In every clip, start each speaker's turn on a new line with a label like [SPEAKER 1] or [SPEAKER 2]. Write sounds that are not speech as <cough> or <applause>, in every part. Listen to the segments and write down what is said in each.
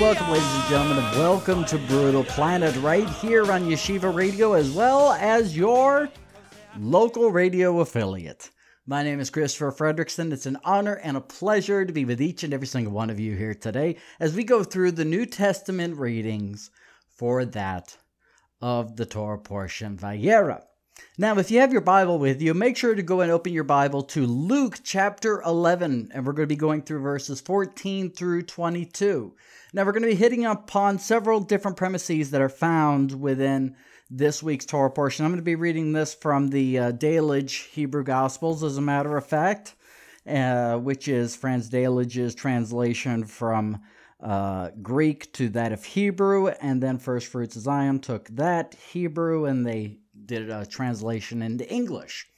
[SPEAKER 1] welcome, ladies and gentlemen, and welcome to Brutal Planet right here on Yeshiva Radio, as well as your local radio affiliate. My name is Christopher Fredrickson. It's an honor and a pleasure to be with each and every single one of you here today as we go through the New Testament readings for that of the Torah portion, Va'eira. Now, if you have your Bible with you, make sure to go and open your Bible to Luke chapter 11, and we're going to be going through verses 14 through 22. Now, we're going to be hitting upon several different premises that are found within this week's Torah portion. I'm going to be reading this from the uh, Delitzsch Hebrew Gospels, as a matter of fact, uh, which is Franz Delitzsch's translation from uh, Greek to that of Hebrew, and then First Fruits of Zion took that Hebrew and they did a translation into English.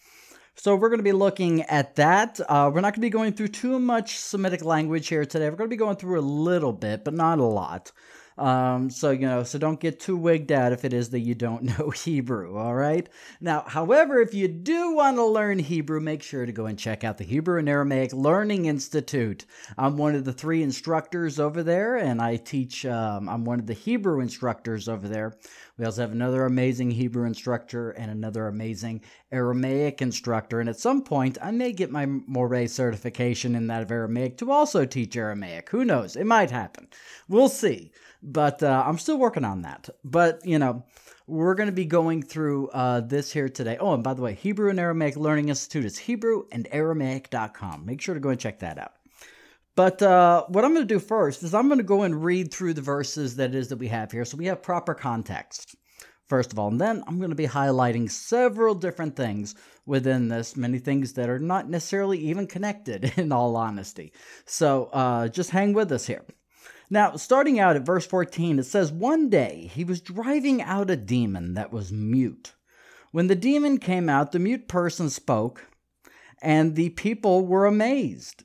[SPEAKER 1] So we're going to be looking at that. Uh, we're not going to be going through too much Semitic language here today. We're going to be going through a little bit, but not a lot. Um, so, you know, so don't get too wigged out if it is that you don't <laughs> know Hebrew, all right? Now, however, if you do want to learn Hebrew, make sure to go and check out the Hebrew and Aramaic Learning Institute. I'm one of the three instructors over there, and I teach, um, I'm one of the Hebrew instructors over there. We also have another amazing Hebrew instructor and another amazing Aramaic instructor. And at some point, I may get my Moray certification in that of Aramaic to also teach Aramaic. Who knows? It might happen. We'll see. But uh, I'm still working on that. But, you know, we're going to be going through uh, this here today. Oh, and by the way, Hebrew and Aramaic Learning Institute is Hebrew and Aramaic.com. Make sure to go and check that out. But uh, what I'm going to do first is I'm going to go and read through the verses that is that we have here so we have proper context, first of all. And then I'm going to be highlighting several different things within this, many things that are not necessarily even connected, <laughs> in all honesty. So uh, just hang with us here. Now, starting out at verse 14, it says, One day he was driving out a demon that was mute. When the demon came out, the mute person spoke, and the people were amazed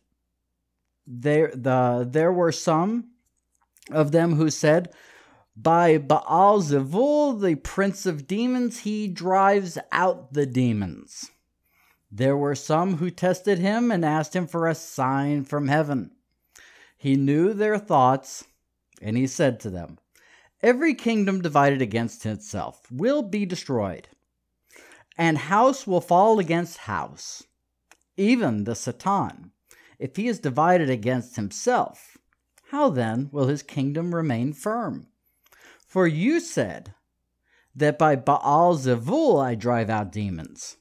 [SPEAKER 1] there the there were some of them who said by Baal Zevul, the prince of demons, he drives out the demons. There were some who tested him and asked him for a sign from heaven. He knew their thoughts, and he said to them, Every kingdom divided against itself will be destroyed, and house will fall against house, even the Satan if he is divided against himself, how then will his kingdom remain firm? For you said that by Baal Zevul I drive out demons.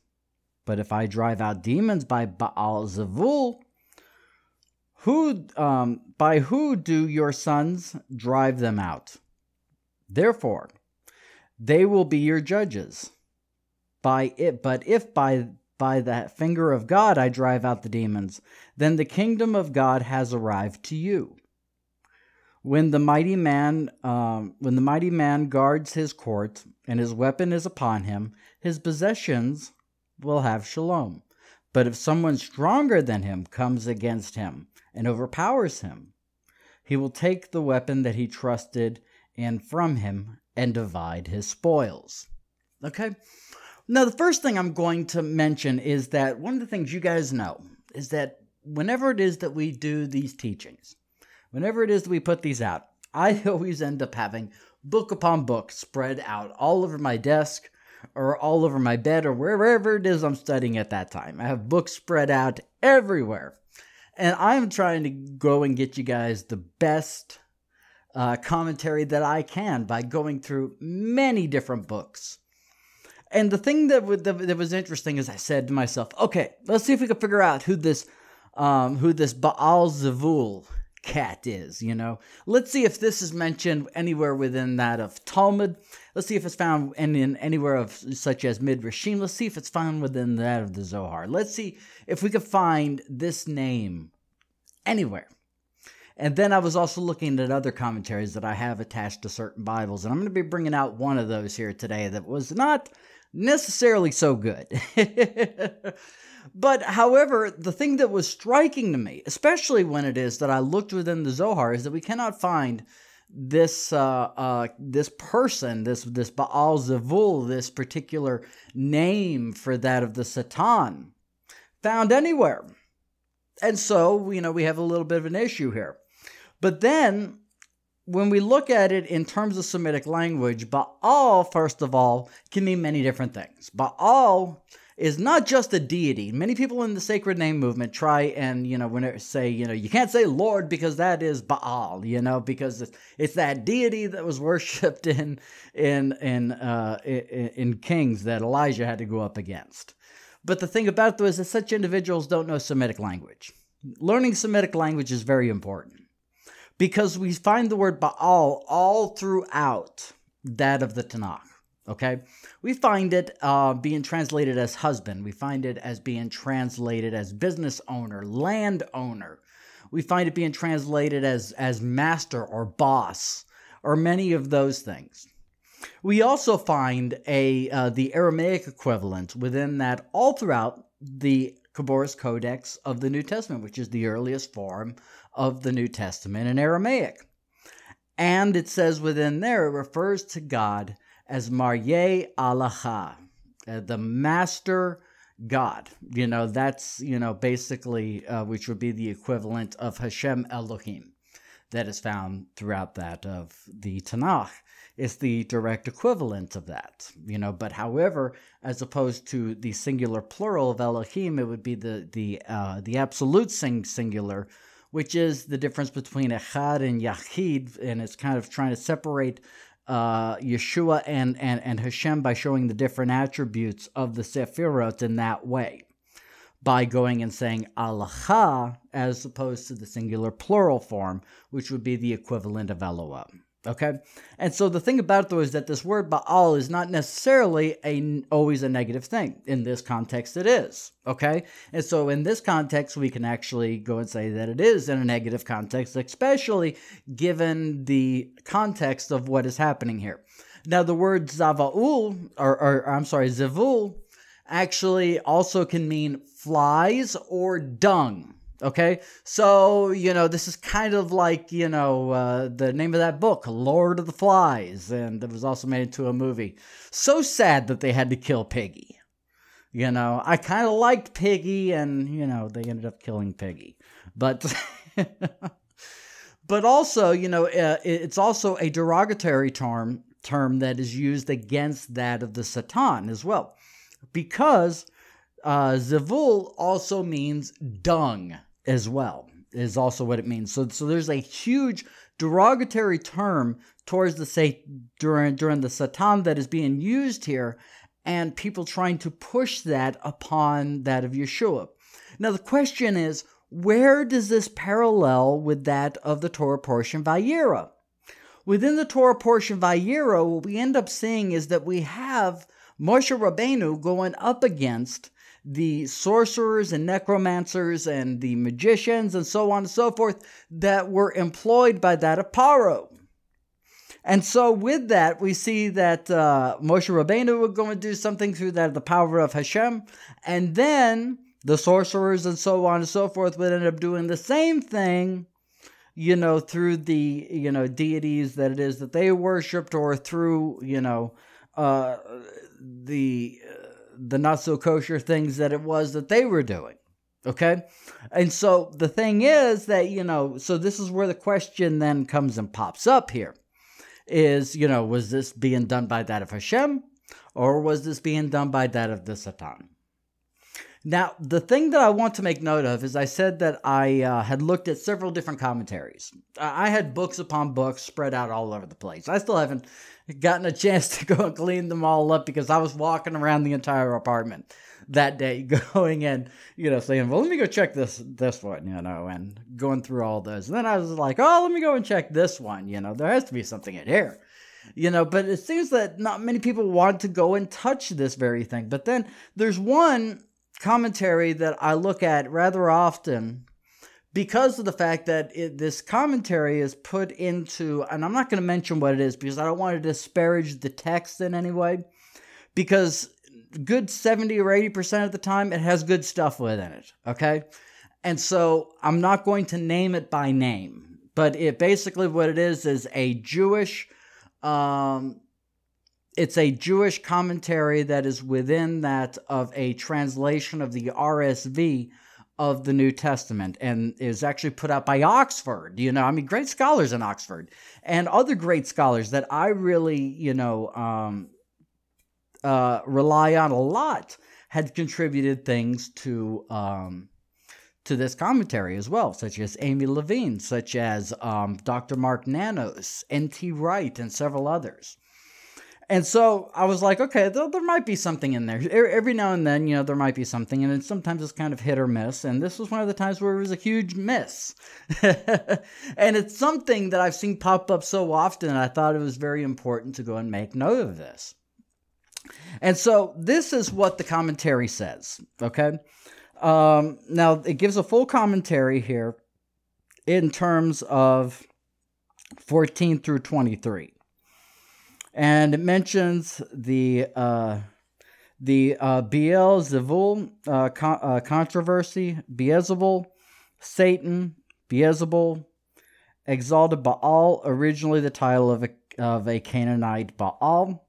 [SPEAKER 1] But if I drive out demons by Baal Zevul, who, um, by who do your sons drive them out? Therefore, they will be your judges. By it, but if by by the finger of God I drive out the demons, then the kingdom of God has arrived to you. When the mighty man, um, when the mighty man guards his court and his weapon is upon him, his possessions will have shalom. But if someone stronger than him comes against him and overpowers him, he will take the weapon that he trusted in from him and divide his spoils. Okay? Now, the first thing I'm going to mention is that one of the things you guys know is that whenever it is that we do these teachings, whenever it is that we put these out, I <laughs> always end up having book upon book spread out all over my desk or all over my bed or wherever it is I'm studying at that time. I have books spread out everywhere. And I'm trying to go and get you guys the best uh, commentary that I can by going through many different books and the thing that, w- that, was interesting is I said to myself, okay, let's see if we can figure out who this um, who this Baal Zavul cat is, you know. Let's see if this is mentioned anywhere within that of Talmud. Let's see if it's found in, in anywhere of such as Midrashim. Let's see if it's found within that of the Zohar. Let's see if we can find this name anywhere. And then I was also looking at other commentaries that I have attached to certain Bibles, and I'm going to be bringing out one of those here today that was not necessarily so good. <laughs> but however, the thing that was striking to me, especially when it is that I looked within the Zohar, is that we cannot find this uh, uh, this person, this this Baal Zevul, this particular name for that of the Satan, found anywhere. And so, you know, we have a little bit of an issue here. But then, when we look at it in terms of Semitic language, Baal, first of all, can mean many different things. Baal is not just a deity. Many people in the sacred name movement try and, you know, when they say, you know, you can't say Lord because that is Baal, you know, because it's, it's that deity that was worshipped in in in uh, in, in Kings that Elijah had to go up against. But the thing about it though is that such individuals don't know Semitic language. Learning Semitic language is very important because we find the word Baal all throughout that of the Tanakh. Okay, we find it uh, being translated as husband. We find it as being translated as business owner, land owner. We find it being translated as as master or boss, or many of those things. We also find a uh, the Aramaic equivalent within that all throughout the Khabouris Codex of the New Testament, which is the earliest form of the New Testament in Aramaic. And it says within there, it refers to God as Marye Alaha, uh, the master God. You know, that's, you know, basically, uh, which would be the equivalent of Hashem Elohim that is found throughout that of the Tanakh. It's the direct equivalent of that, you know. But however, as opposed to the singular plural of Elohim, it would be the the uh, the absolute sing singular which is the difference between Echad and Yachid, and it's kind of trying to separate uh, Yeshua and, and, and Hashem by showing the different attributes of the Sephirot in that way, by going and saying Alacha as opposed to the singular plural form, which would be the equivalent of Elohim. Okay? And so the thing about it though is that this word Baal is not necessarily a always a negative thing. In this context it is. Okay? And so in this context we can actually go and say that it is in a negative context, especially given the context of what is happening here. Now the word Zavaul or, or I'm sorry, Zevul actually also can mean flies or dung. Okay, so you know this is kind of like you know uh, the name of that book, Lord of the Flies, and it was also made into a movie. So sad that they had to kill Piggy. You know, I kind of liked Piggy, and you know they ended up killing Piggy, but. <laughs> but also, you know, uh, it's also a derogatory term term that is used against that of the Satan as well, because uh, Zevul also means dung as well is also what it means. So so there's a huge derogatory term towards the say during during the Satan that is being used here, and people trying to push that upon that of Yeshua. Now the question is, where does this parallel with that of the Torah portion Va'eira? Within the Torah portion Va'eira, what we end up seeing is that we have Moshe Rabbeinu going up against the sorcerers and necromancers and the magicians and so on and so forth that were employed by that of Paro. And so, with that, we see that uh, Moshe Rabbeinu would go and do something through that the power of Hashem, and then the sorcerers and so on and so forth would end up doing the same thing, you know, through the you know deities that it is that they worshipped, or through you know uh, the the not so kosher things that it was that they were doing. Okay? And so the thing is that, you know, so this is where the question then comes and pops up here is, you know, was this being done by that of Hashem or was this being done by that of the Satan? Now, the thing that I want to make note of is I said that I uh, had looked at several different commentaries. I had books upon books spread out all over the place. I still haven't gotten a chance to <laughs> go and clean them all up because I was walking around the entire apartment. that day <laughs> going and you know saying well let me go check this this one you know and going through all those and then i was like oh let me go and check this one you know there has to be something in here you know but it seems that not many people want to go and touch this very thing but then there's one commentary that i look at rather often because of the fact that it, this commentary is put into and i'm not going to mention what it is because i don't want to disparage the text in any way because good 70 or 80% of the time it has good stuff within it okay? And so i'm not going to name it by name but it basically what it is is a jewish um it's a jewish commentary that is within that of a translation of the rsv of the new testament and is actually put out by oxford you know i mean great scholars in oxford and other great scholars that i really you know um uh, rely on a lot had contributed things to um, to this commentary as well, such as Amy Levine, such as um, Dr. Mark Nanos, N.T. Wright, and several others. And so I was like, okay, there, there, might be something in there. Every now and then, you know, there might be something, and sometimes it's kind of hit or miss. And this was one of the times where it was a huge miss. <laughs> and it's something that I've seen pop up so often, and I thought it was very important to go and make note of this. And so this is what the commentary says, okay? Um, now, it gives a full commentary here in terms of 14 through 23. And it mentions the uh, the uh, Beelzebul uh, uh, controversy, Beelzebul, Satan, Beelzebul, exalted Baal, originally the title of a, of a Canaanite Baal,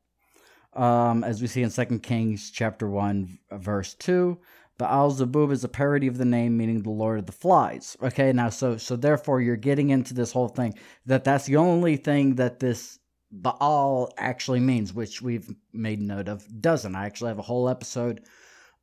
[SPEAKER 1] um, as we see in Second Kings chapter 1, verse 2. Baal Zebub is a parody of the name meaning the Lord of the Flies. Okay, now so so therefore you're getting into this whole thing that that's the only thing that this Baal actually means, which we've made note of doesn't. I actually have a whole episode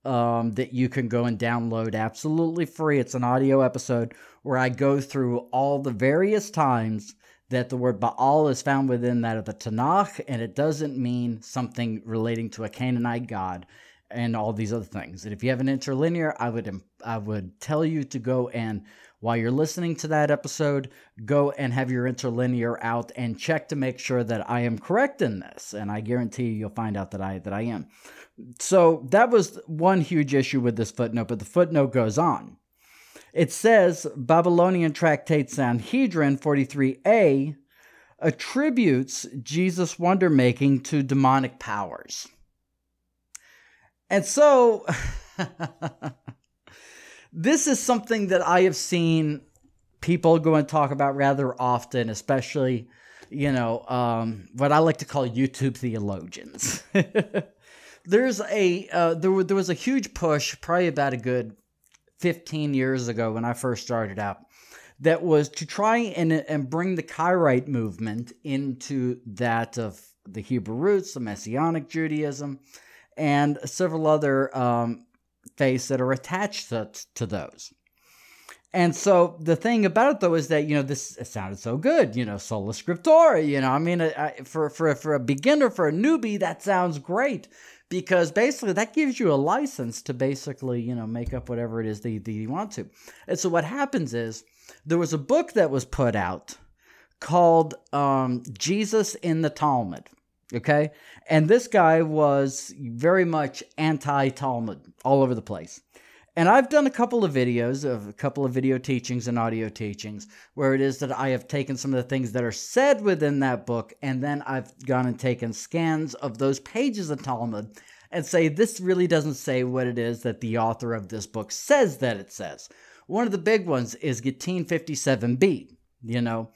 [SPEAKER 1] um, that you can go and download absolutely free. It's an audio episode where I go through all the various times that the word Baal is found within that of the Tanakh, and it doesn't mean something relating to a Canaanite god and all these other things. And if you have an interlinear, I would I would tell you to go and while you're listening to that episode, go and have your interlinear out and check to make sure that I am correct in this. And I guarantee you, you'll find out that I that I am. So that was one huge issue with this footnote, but the footnote goes on. It says Babylonian Tractate Sanhedrin 43a attributes Jesus' wonder making to demonic powers. And so, <laughs> this is something that I have seen people go and talk about rather often, especially, you know, um, what I like to call YouTube theologians. <laughs> There's a uh, there, there was a huge push, probably about a good 15 years ago when I first started out that was to try and, and bring the Karaite movement into that of the Hebrew roots, the Messianic Judaism, and several other um, faiths that are attached to, to those. And so the thing about it though is that you know this sounded so good, you know, sola scriptura. You know, I mean, I, for for for a beginner, for a newbie, that sounds great because basically that gives you a license to basically, you know, make up whatever it is that you, that you want to. And so what happens is there was a book that was put out called um, Jesus in the Talmud. Okay. And this guy was very much anti Talmud all over the place. And I've done a couple of videos of a couple of video teachings and audio teachings where it is that I have taken some of the things that are said within that book and then I've gone and taken scans of those pages of Talmud and say this really doesn't say what it is that the author of this book says that it says. One of the big ones is Gittin 57b, you know.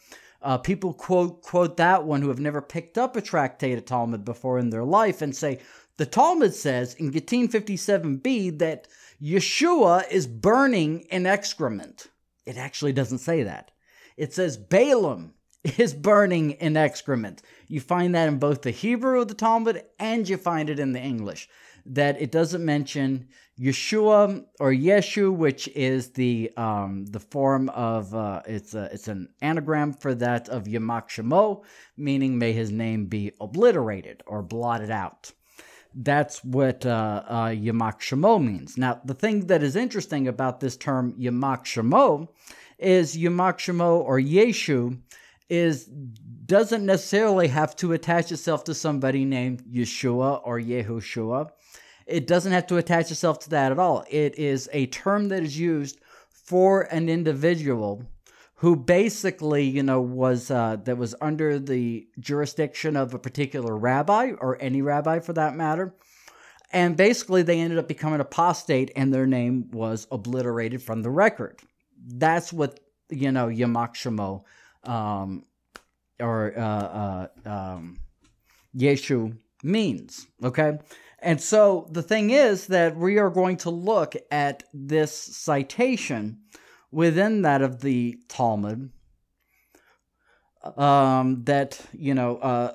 [SPEAKER 1] Uh, people quote quote that one who have never picked up a tractate of Talmud before in their life and say the Talmud says in Gittin 57b that Yeshua is burning in excrement. It actually doesn't say that. It says Balaam is burning in excrement. You find that in both the Hebrew of the Talmud and you find it in the English. That it doesn't mention Yeshua or Yeshu, which is the um, the form of uh, it's a, it's an anagram for that of Yamak Shemo, meaning may his name be obliterated or blotted out that's what uh, uh, means. Now, the thing that is interesting about this term Yamak Shemo is Yamak Shemo or Yeshu is doesn't necessarily have to attach itself to somebody named Yeshua or Yehoshua. It doesn't have to attach itself to that at all. It is a term that is used for an individual who basically, you know, was uh, that was under the jurisdiction of a particular rabbi or any rabbi for that matter. And basically, they ended up becoming apostate, and their name was obliterated from the record. That's what you know, Yamak Shemo, um, or uh, uh, um, Yeshu means. Okay, and so the thing is that we are going to look at this citation within that of the Talmud. Um, that you know, uh,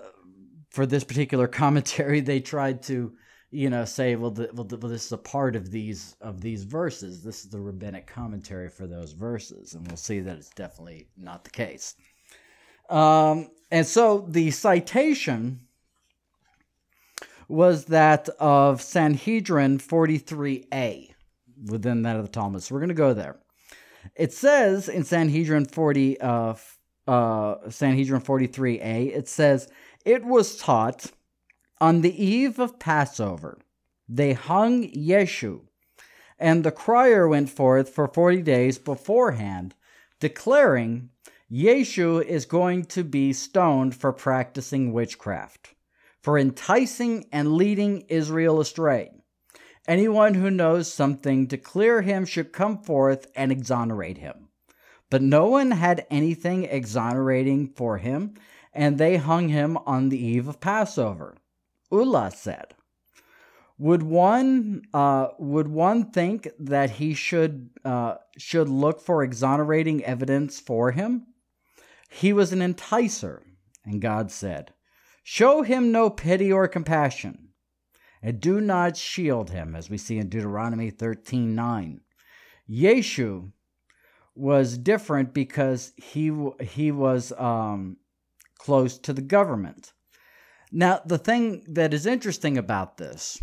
[SPEAKER 1] for this particular <laughs> commentary, they tried to, you know, say, well, the, well, the, well, this is a part of these of these verses. This is the rabbinic commentary for those verses, and we'll see that it's definitely not the case. Um, and so the citation was that of Sanhedrin 43a within that of the Talmud. So we're going to go there. It says in Sanhedrin 40, uh, uh, Sanhedrin 43a, it says, It was taught on the eve of Passover, they hung Yeshu, and the crier went forth for 40 days beforehand, declaring, Yeshu is going to be stoned for practicing witchcraft, for enticing and leading Israel astray. Anyone who knows something to clear him should come forth and exonerate him. But no one had anything exonerating for him, and they hung him on the eve of Passover. Ulla said, "Would one uh, would one think that he should uh, should look for exonerating evidence for him? He was an enticer." And God said, "Show him no pity or compassion." and do not shield him, as we see in Deuteronomy 13 9. Yeshu was different because he, he was um, close to the government. Now, the thing that is interesting about this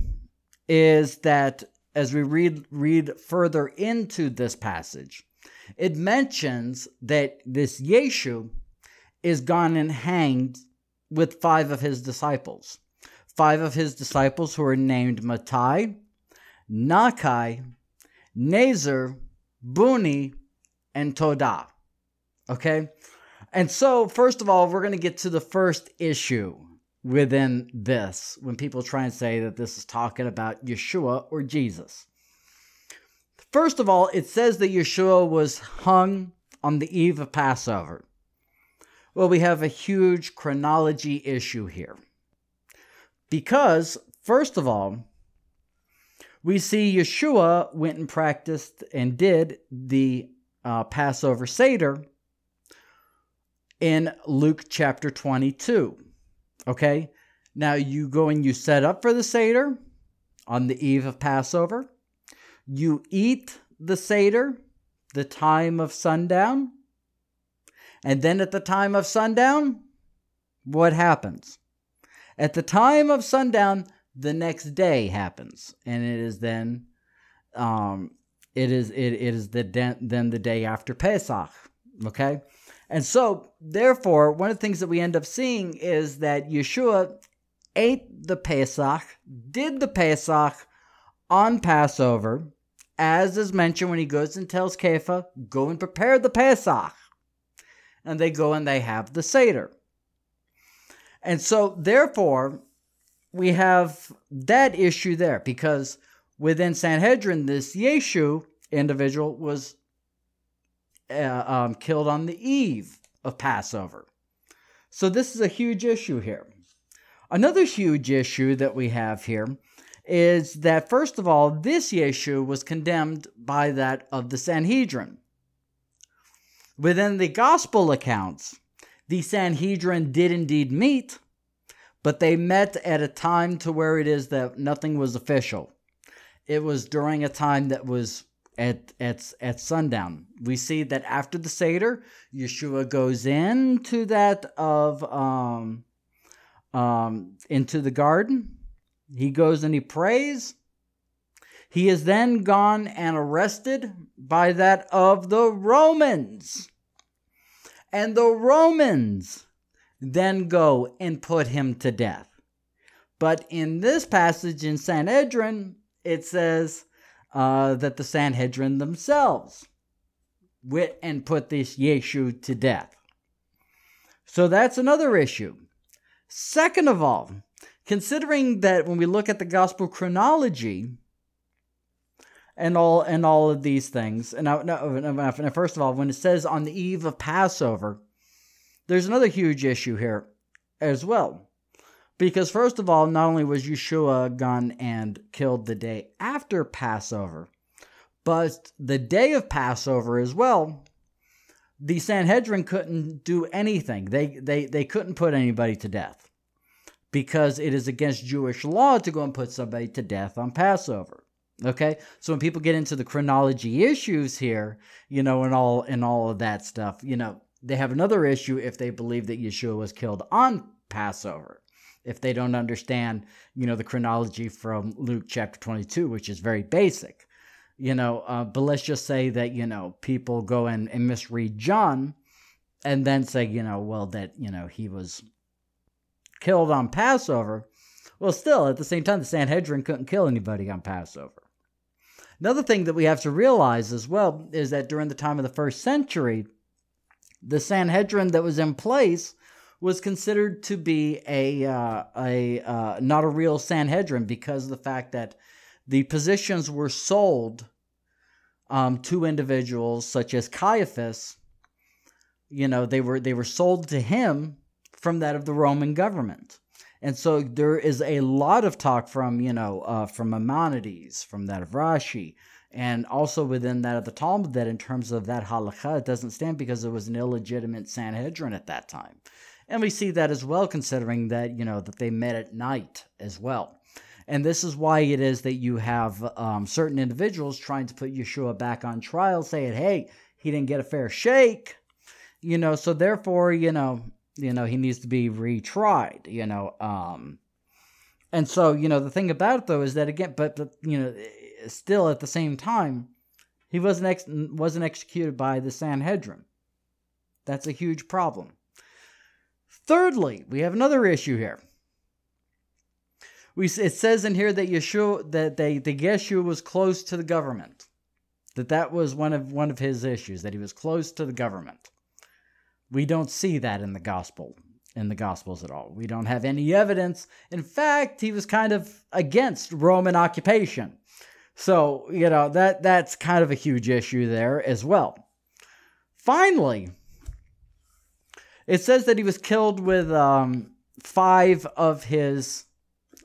[SPEAKER 1] is that as we read, read further into this passage, it mentions that this Yeshu is gone and hanged with five of his disciples five of his disciples who are named Matai, Nakai, Nazar, Buni, and Todah. Okay? And so, first of all, we're going to get to the first issue within this when people try and say that this is talking about Yeshua or Jesus. First of all, it says that Yeshua was hung on the eve of Passover. Well, we have a huge chronology issue here. Because, first of all, we see Yeshua went and practiced and did the uh, Passover Seder in Luke chapter 22. Okay? Now you go and you set up for the Seder on the eve of Passover. You eat the Seder the time of sundown. And then at the time of sundown, what happens? At the time of sundown, the next day happens, and it is then, um, it is it, it is the de- then the day after Pesach. Okay, and so therefore, one of the things that we end up seeing is that Yeshua ate the Pesach, did the Pesach on Passover, as is mentioned when he goes and tells Kepha, "Go and prepare the Pesach," and they go and they have the Seder. And so, therefore, we have that issue there because within Sanhedrin, this Yeshu individual was uh, um, killed on the eve of Passover. So, this is a huge issue here. Another huge issue that we have here is that, first of all, this Yeshu was condemned by that of the Sanhedrin. Within the gospel accounts, the Sanhedrin did indeed meet, but they met at a time to where it is that nothing was official. It was during a time that was at at at sundown. We see that after the Seder, Yeshua goes into that of um um into the garden He goes and he prays. He is then gone and arrested by that of the Romans. And the Romans then go and put him to death. But in this passage in Sanhedrin, it says uh, that the Sanhedrin themselves went and put this Yeshu to death. So that's another issue. Second of all, considering that when we look at the gospel chronology and all and all of these things, and now, first of all, when it says on the eve of Passover, there's another huge issue here as well. Because, first of all, not only was Yeshua gone and killed the day after Passover, but the day of Passover as well, the Sanhedrin couldn't do anything. They, they, they couldn't put anybody to death because it is against Jewish law to go and put somebody to death on Passover. Okay, so when people get into the chronology issues here, you know, and all and all of that stuff, you know, they have another issue if they believe that Yeshua was killed on Passover. If they don't understand, you know, the chronology from Luke chapter 22, which is very basic, you know, uh, but let's just say that, you know, people go and, and misread John and then say, you know, well, that, you know, he was killed on Passover. Well, still, at the same time, the Sanhedrin couldn't kill anybody on Passover. Another thing that we have to realize as well is that during the time of the first century, the Sanhedrin that was in place was considered to be a uh, a uh, not a real Sanhedrin because of the fact that the positions were sold um, to individuals such as Caiaphas. You know, they were they were sold to him from that of the Roman government. And so there is a lot of talk from, you know, uh, from Maimonides, from that of Rashi, and also within that of the Talmud, that in terms of that halakha, it doesn't stand because it was an illegitimate Sanhedrin at that time. And we see that as well, considering that, you know, that they met at night as well. And this is why it is that you have um, certain individuals trying to put Yeshua back on trial, saying, hey, he didn't get a fair shake. You know, so therefore, you know, you know, he needs to be retried, you know. Um, and so, you know, the thing about it though is that again, but, but you know, still at the same time, he wasn't ex- wasn't executed by the Sanhedrin. That's a huge problem. Thirdly, we have another issue here. We, it says in here that Yeshua that they the Yeshua was close to the government. That that was one of one of his issues that he was close to the government. We don't see that in the gospel in the gospels at all. We don't have any evidence. In fact, he was kind of against Roman occupation. So, you know, that that's kind of a huge issue there as well. Finally, it says that he was killed with um, five of his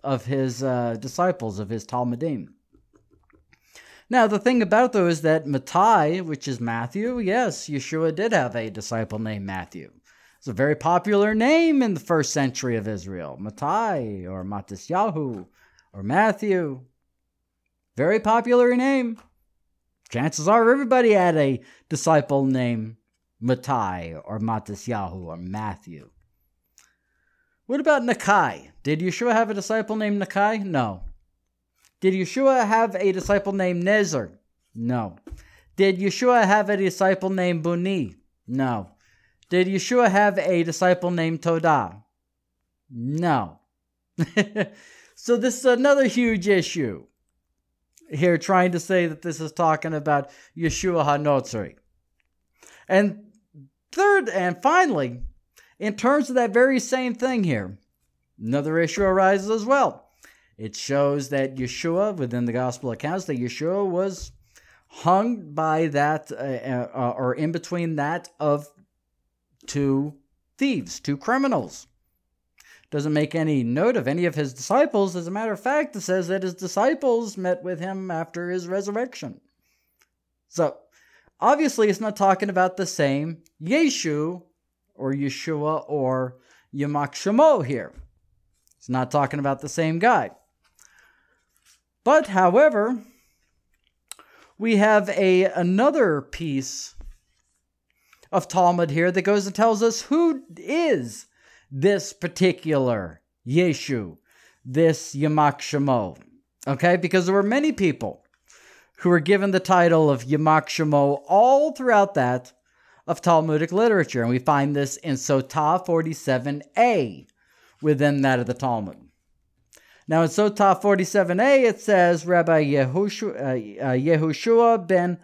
[SPEAKER 1] of his uh, disciples of his Talmidim. Now, the thing about though is that Mattai, which is Matthew, yes, Yeshua did have a disciple named Matthew. It's a very popular name in the first century of Israel. Mattai or Matisyahu or Matthew. Very popular name. Chances are everybody had a disciple named Mattai or Matisyahu or Matthew. What about Nakai? Did Yeshua have a disciple named Nakai? No. Did Yeshua have a disciple named Nezer? No. Did Yeshua have a disciple named Buni? No. Did Yeshua have a disciple named Todah? No. <laughs> so this is another huge issue here trying to say that this is talking about Yeshua HaNotzri. And third and finally, in terms of that very same thing here, another issue arises as well. It shows that Yeshua, within the gospel accounts, that Yeshua was hung by that, uh, uh, or in between that of two thieves, two criminals doesn't make any note of any of his disciples. As a matter of fact, it says that his disciples met with him after his resurrection. So, obviously, it's not talking about the same Yeshu or Yeshua or Yamak Shemo here. It's not talking about the same guy. But, however, we have a another piece of Talmud here that goes and tells us who is this particular Yeshu this Yamak Shemo. Okay, because there were many people who were given the title of Yamak Shemo all throughout that of Talmudic literature. And we find this in Sotah 47a within that of the Talmud. Now in Sotah 47a, it says Rabbi Yehoshua, uh, uh, Yehoshua ben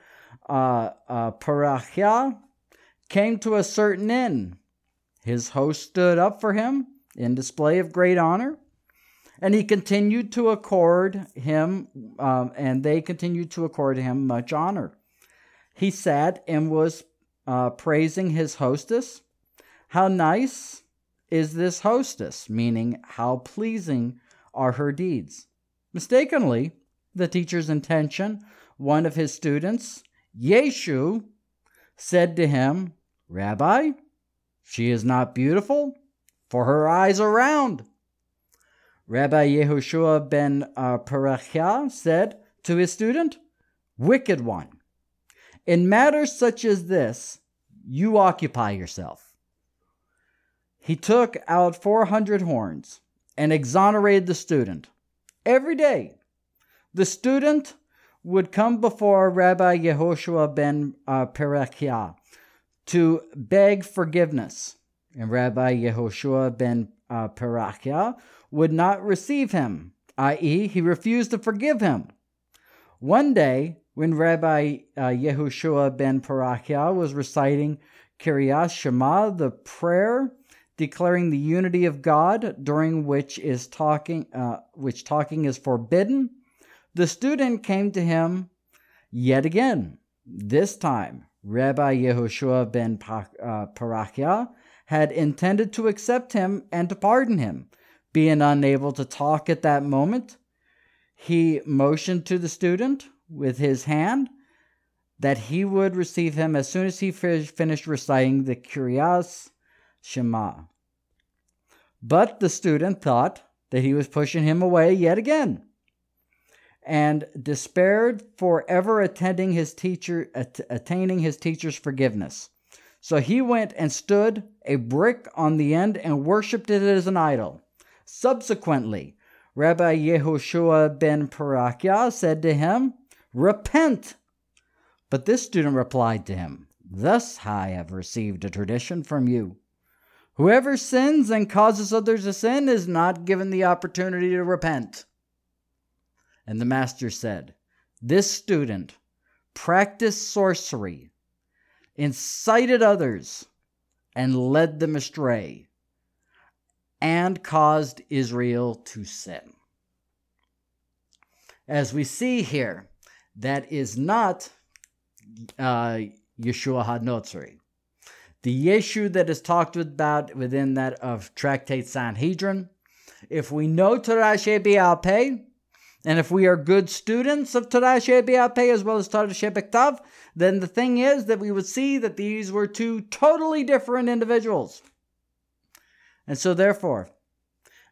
[SPEAKER 1] uh, uh, Parachia came to a certain inn. His host stood up for him in display of great honor, and he continued to accord him, um, and they continued to accord him much honor. He sat and was uh, praising his hostess. How nice is this hostess? Meaning, how pleasing are her deeds. Mistakenly, the teacher's intention, one of his students, Yeshu, said to him, Rabbi, she is not beautiful, for her eyes are round. Rabbi Yehoshua ben uh, said to his student, Wicked one, in matters such as this, you occupy yourself. He took out 400 horns and exonerated the student. Every day, the student would come before Rabbi Yehoshua ben uh, to beg forgiveness. And Rabbi Yehoshua ben uh, would not receive him, i.e., he refused to forgive him. One day, when Rabbi uh, Yehoshua ben Perechia was reciting Kiryas Shema, the prayer declaring the unity of God, during which is talking, uh, which talking is forbidden, the student came to him yet again. This time, Rabbi Yehoshua ben uh, Parachia had intended to accept him and to pardon him. Being unable to talk at that moment, he motioned to the student with his hand that he would receive him as soon as he finished reciting the Kiryas Shema. But the student thought that he was pushing him away yet again and despaired for ever attending his teacher att- attaining his teacher's forgiveness. So he went and stood a brick on the end and worshipped it as an idol. Subsequently, Rabbi Yehoshua ben Parachia said to him, Repent! But this student replied to him, Thus I have received a tradition from you. Whoever sins and causes others to sin is not given the opportunity to repent. And the master said, This student practiced sorcery, incited others, and led them astray, and caused Israel to sin. As we see here, that is not uh, Yeshua HaNotzri. The issue that is talked about within that of Tractate Sanhedrin, if we know Torah Shebial Pei, and if we are good students of Torah Shebial Pei as well as Torah Shebektav, then the thing is that we would see that these were two totally different individuals. And so, therefore,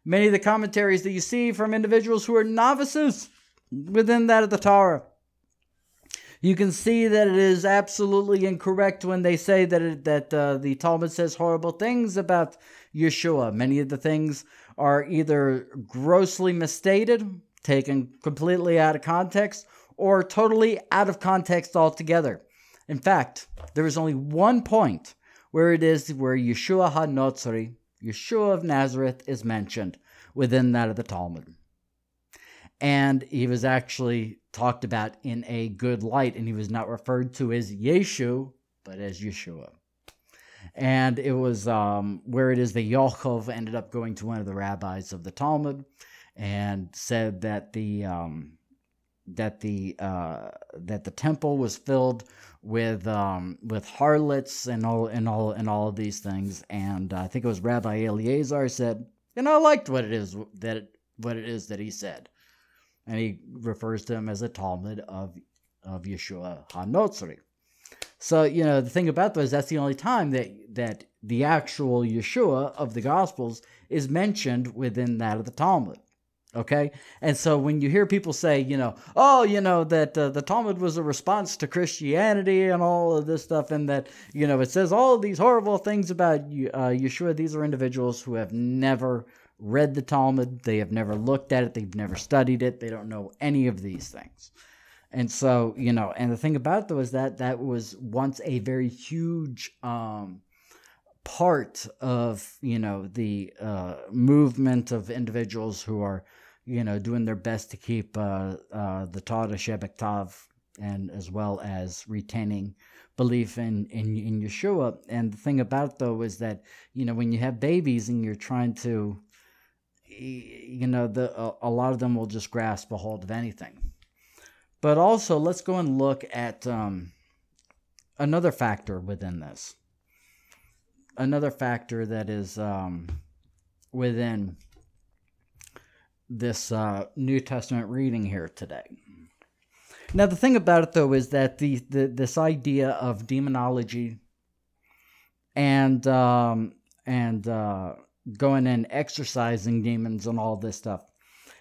[SPEAKER 1] many of the commentaries that you see from individuals who are novices within that of the Torah you can see that it is absolutely incorrect when they say that it, that uh, the Talmud says horrible things about Yeshua. Many of the things are either grossly misstated, taken completely out of context, or totally out of context altogether. In fact, there is only one point where it is where Yeshua HaNotzri, Yeshua of Nazareth, is mentioned within that of the Talmud. And he was actually talked about in a good light, and he was not referred to as Yeshu, but as Yeshua. And it was um, where it is that Yaakov ended up going to one of the rabbis of the Talmud and said that the um, that the uh, that the temple was filled with um, with harlots and all and all and all of these things. And I think it was Rabbi Eleazar said, and I liked what it is that what it is that he said and he refers to him as a Talmud of of Yeshua HaNotzri. So you know the thing about those that's the only time that that the actual Yeshua of the Gospels is mentioned within that of the Talmud. Okay, and so when you hear people say, you know, oh, you know that uh, the Talmud was a response to Christianity and all of this stuff, and that you know it says all of these horrible things about uh, Yeshua, these are individuals who have never read the Talmud, they have never looked at it, they've never studied it, they don't know any of these things. And so, you know, and the thing about it though is that that was once a very huge um, part of, you know, the uh, movement of individuals who are, you know, doing their best to keep uh, uh, the Torah Shebektav and as well as retaining belief in, in in Yeshua. And the thing about it though is that you know when you have babies and you're trying to, you know, the a, lot of them will just grasp a hold of anything. But also, let's go and look at um, another factor within this. Another factor that is um, within this uh, New Testament reading here today. Now, the thing about it, though, is that the, the this idea of demonology and um, and uh, going and exorcising demons and all this stuff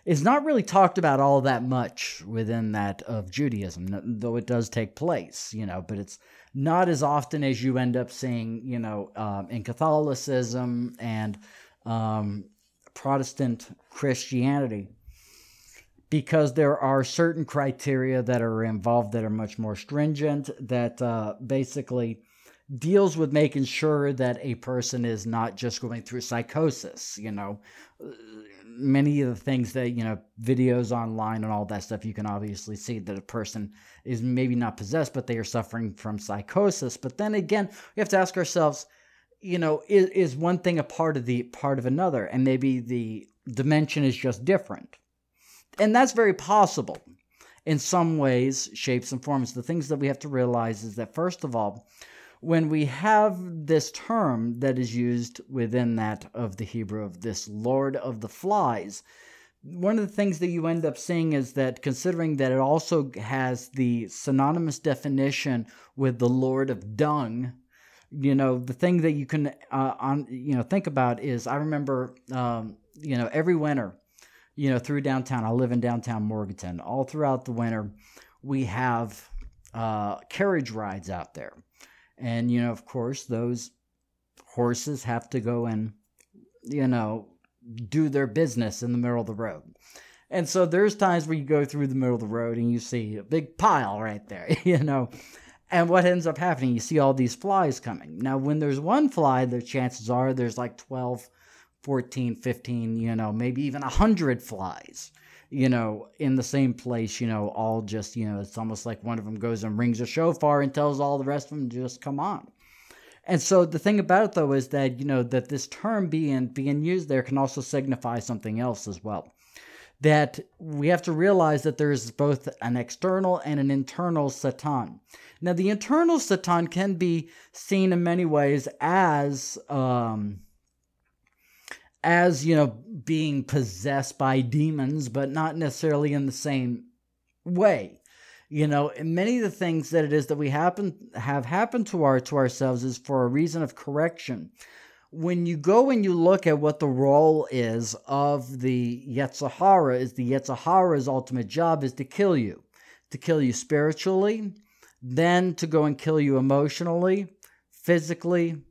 [SPEAKER 1] is not really talked about all that much within that of Judaism, though it does take place, you know, but it's not as often as you end up seeing, you know, um, in Catholicism and um, Protestant Christianity, because there are certain criteria that are involved that are much more stringent, that uh, basically deals with making sure that a person is not just going through psychosis, you know? Uh, many of the things that you know videos online and all that stuff you can obviously see that a person is maybe not possessed but they are suffering from psychosis. But then again we have to ask ourselves you know is, is one thing a part of the part of another and maybe the dimension is just different. And that's very possible in some ways shapes and forms. The things that we have to realize is that first of all when we have this term that is used within that of the Hebrew of this Lord of the Flies, one of the things that you end up seeing is that considering that it also has the synonymous definition with the Lord of Dung, you know, the thing that you can uh, on you know think about is I remember um, you know every winter, you know through downtown. I live in downtown Morganton. All throughout the winter, we have uh, carriage rides out there and, you know, of course, those horses have to go and, you know, do their business in the middle of the road. And so there's times where you go through the middle of the road and you see a big pile right there, <laughs> you know. And what ends up happening, you see all these flies coming. Now, when there's one fly, the chances are there's like 12, 14, 15, you know, maybe even 100 flies you know, in the same place, you know, all just, you know, it's almost like one of them goes and rings a shofar and tells all the rest of them just come on. And so the thing about it though is that, you know, that this term being being used there can also signify something else as well. That we have to realize that there is both an external and an internal Satan. Now, the internal Satan can be seen in many ways as um, as you know being possessed by demons but not necessarily in the same way. You know many of the things that it is that we happen have happened to our to ourselves is for a reason of correction. When you go and you look at what the role is of the yetzer hara is the yetzer hara's ultimate job is to kill you, to kill you spiritually, then to go and kill you emotionally, physically,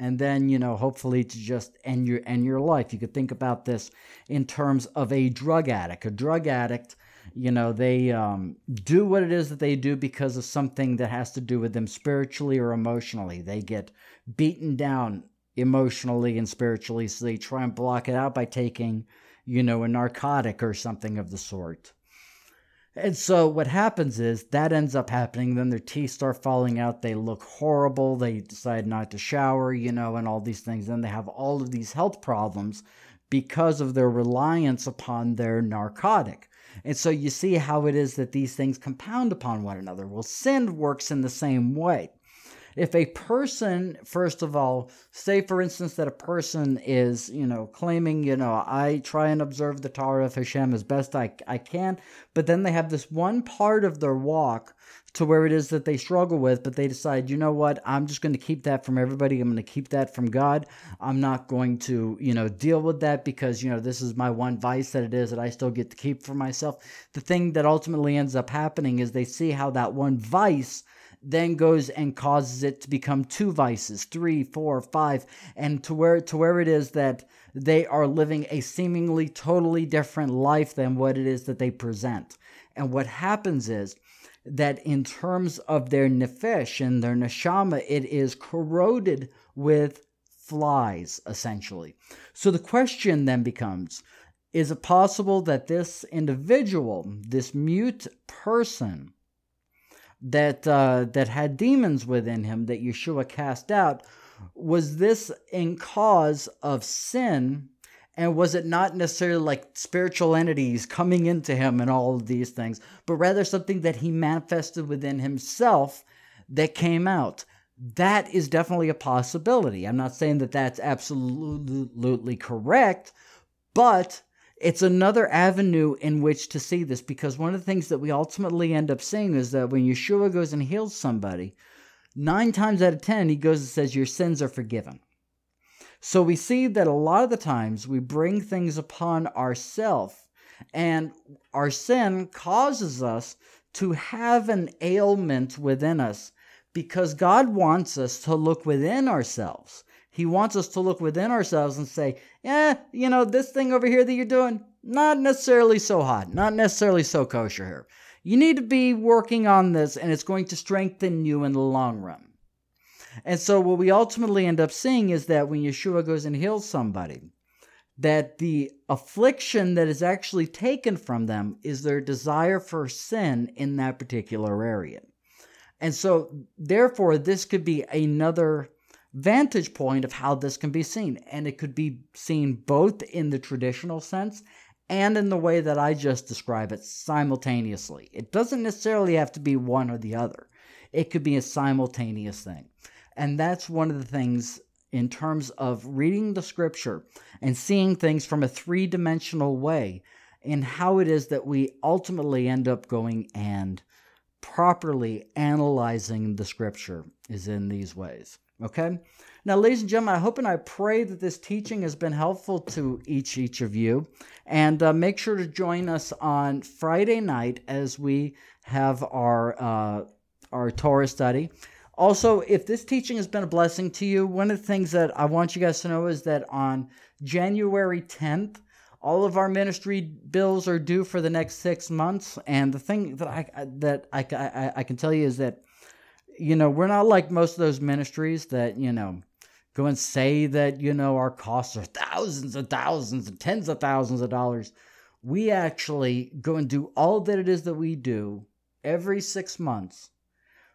[SPEAKER 1] and then you know hopefully to just end your end your life. You could think about this in terms of a drug addict. A drug addict you know they um, do what it is that they do because of something that has to do with them spiritually or emotionally. They get beaten down emotionally and spiritually so they try and block it out by taking you know a narcotic or something of the sort and so what happens is that ends up happening. Then their teeth start falling out. They look horrible. They decide not to shower, you know, and all these things. Then they have all of these health problems because of their reliance upon their narcotic. And so you see how it is that these things compound upon one another. Well, sin works in the same way if a person, first of all, say for instance that a person is, you know, claiming, you know, I try and observe the Torah of Hashem as best I, I can, but then they have this one part of their walk to where it is that they struggle with, but they decide, you know what, I'm just going to keep that from everybody. I'm going to keep that from God. I'm not going to, you know, deal with that because, you know, this is my one vice that it is that I still get to keep for myself. The thing that ultimately ends up happening is they see how that one vice then goes and causes it to become two vices, three, four, five, and to where to where it is that they are living a seemingly totally different life than what it is that they present. And what happens is that in terms of their nefesh and their neshama, it is corroded with flies, essentially. So the question then becomes is it possible that this individual, this mute person, that uh, that had demons within him that Yeshua cast out, was this in cause of sin and was it not necessarily like spiritual entities coming into him and all of these things, but rather something that he manifested within himself that came out? That is definitely a possibility. I'm not saying that that's absolutely correct, but it's another avenue in which to see this because one of the things that we ultimately end up seeing is that when Yeshua goes and heals somebody, nine times out of ten, he goes and says, Your sins are forgiven. So we see that a lot of the times we bring things upon ourselves, and our sin causes us to have an ailment within us because God wants us to look within ourselves. He wants us to look within ourselves and say, yeah, you know, this thing over here that you're doing, not necessarily so hot, not necessarily so kosher here. You need to be working on this, and it's going to strengthen you in the long run. And so, what we ultimately end up seeing is that when Yeshua goes and heals somebody, that the affliction that is actually taken from them is their desire for sin in that particular area. And so, therefore, this could be another vantage point of how this can be seen. And it could be seen both in the traditional sense and in the way that I just describe it simultaneously. It doesn't necessarily have to be one or the other, it could be a simultaneous thing. And that's one of the things in terms of reading the scripture and seeing things from a three dimensional way in how it is that we ultimately end up going and properly analyzing the scripture is in these ways. Okay? Now, ladies and gentlemen, I hope and I pray that this teaching has been helpful to each each of you. And uh, make sure to join us on Friday night as we have our uh, our Torah study. Also, if this teaching has been a blessing to you, one of the things that I want you guys to know is that on January 10th, all of our ministry bills are due for the next six months. And the thing that I that I, I, I can tell you is that you know, we're not like most of those ministries that, you know, go and say that, you know, our costs are thousands and thousands and tens of thousands of dollars. We actually go and do all that it is that we do every six months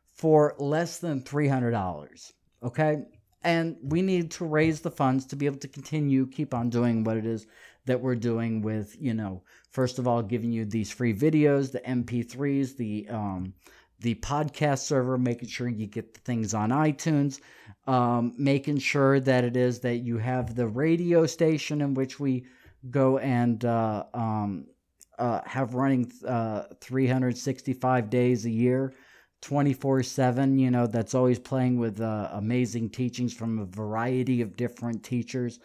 [SPEAKER 1] for less than $300. Okay. And we need to raise the funds to be able to continue, keep on doing what it is that we're doing with, you know, first of all, giving you these free videos, the MP3s, the, um, the podcast server, making sure you get the things on iTunes, um, making sure that it is that you have the radio station in which we go and uh, um, uh, have running uh, 365 days a year. 24 7, you know, that's always playing with uh, amazing teachings from a variety of different teachers.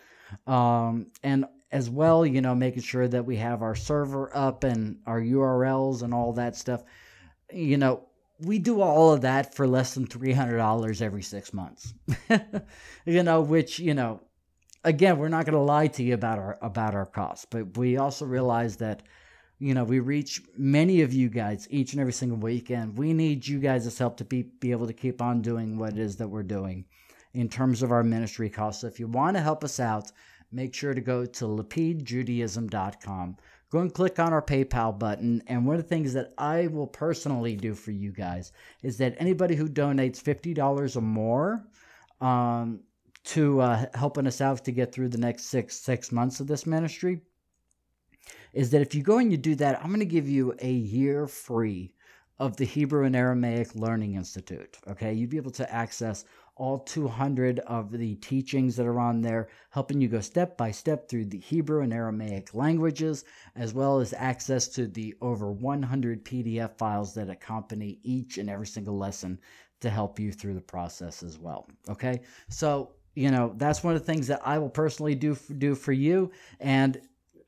[SPEAKER 1] Um, and as well, you know, making sure that we have our server up and our URLs and all that stuff. You know, we do all of that for less than $300 every six months. <laughs> You know which you know again we're not going to lie to you about our about our costs but we also realize that you know we reach many of you guys each and every single weekend. We need you guys' help to be, be able to keep on doing what it is that we're doing in terms of our ministry costs. So if you want to help us out make sure to go to lapidjudaism.com go and click on our PayPal button. And one of the things that I will personally do for you guys is that anybody who donates $50 or more um, to uh, helping us out to get through the next six six months of this ministry is that if you go and you do that, I'm going to give you a year free of the Hebrew and Aramaic Learning Institute. Okay, you'd be able to access all 200 of the teachings that are on there, helping you go step by step through the Hebrew and Aramaic languages, as well as access to the over 100 PDF files that accompany each and every single lesson to help you through the process as well. Okay, so you know that's one of the things that I will personally do do for you, and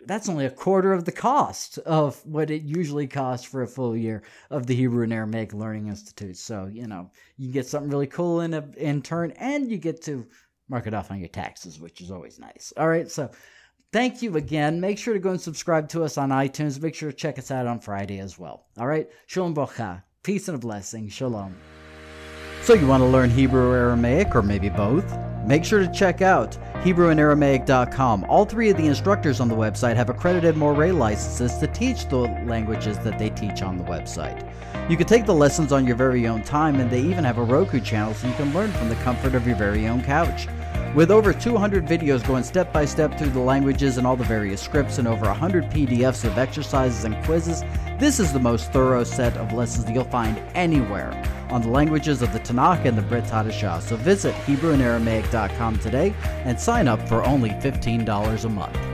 [SPEAKER 1] that's only a quarter of the cost of what it usually costs for a full year of the Hebrew and Aramaic Learning Institute. So, you know, you get something really cool in a, in turn and you get to mark it off on your taxes, which is always nice. All right, so thank you again. Make sure to go and subscribe to us on iTunes. Make sure to check us out on Friday as well. All right, Shalom Bocha. Peace and a blessing. Shalom. So, you want to learn Hebrew or Aramaic, or maybe both? Make sure to check out HebrewandAramaic.com. All three of the instructors on the website have accredited Moreh licenses to teach the languages that they teach on the website. You can take the lessons on your very own time, and they even have a Roku channel so you can learn from the comfort of your very own couch. With over 200 videos going step by step through the languages and all the various scripts, and over 100 PDFs of exercises and quizzes, this is the most thorough set of lessons you'll find anywhere on the languages of the Tanakh and the Brit Hadashah. So visit HebrewandAramaic.com today and sign up for only $15 a month.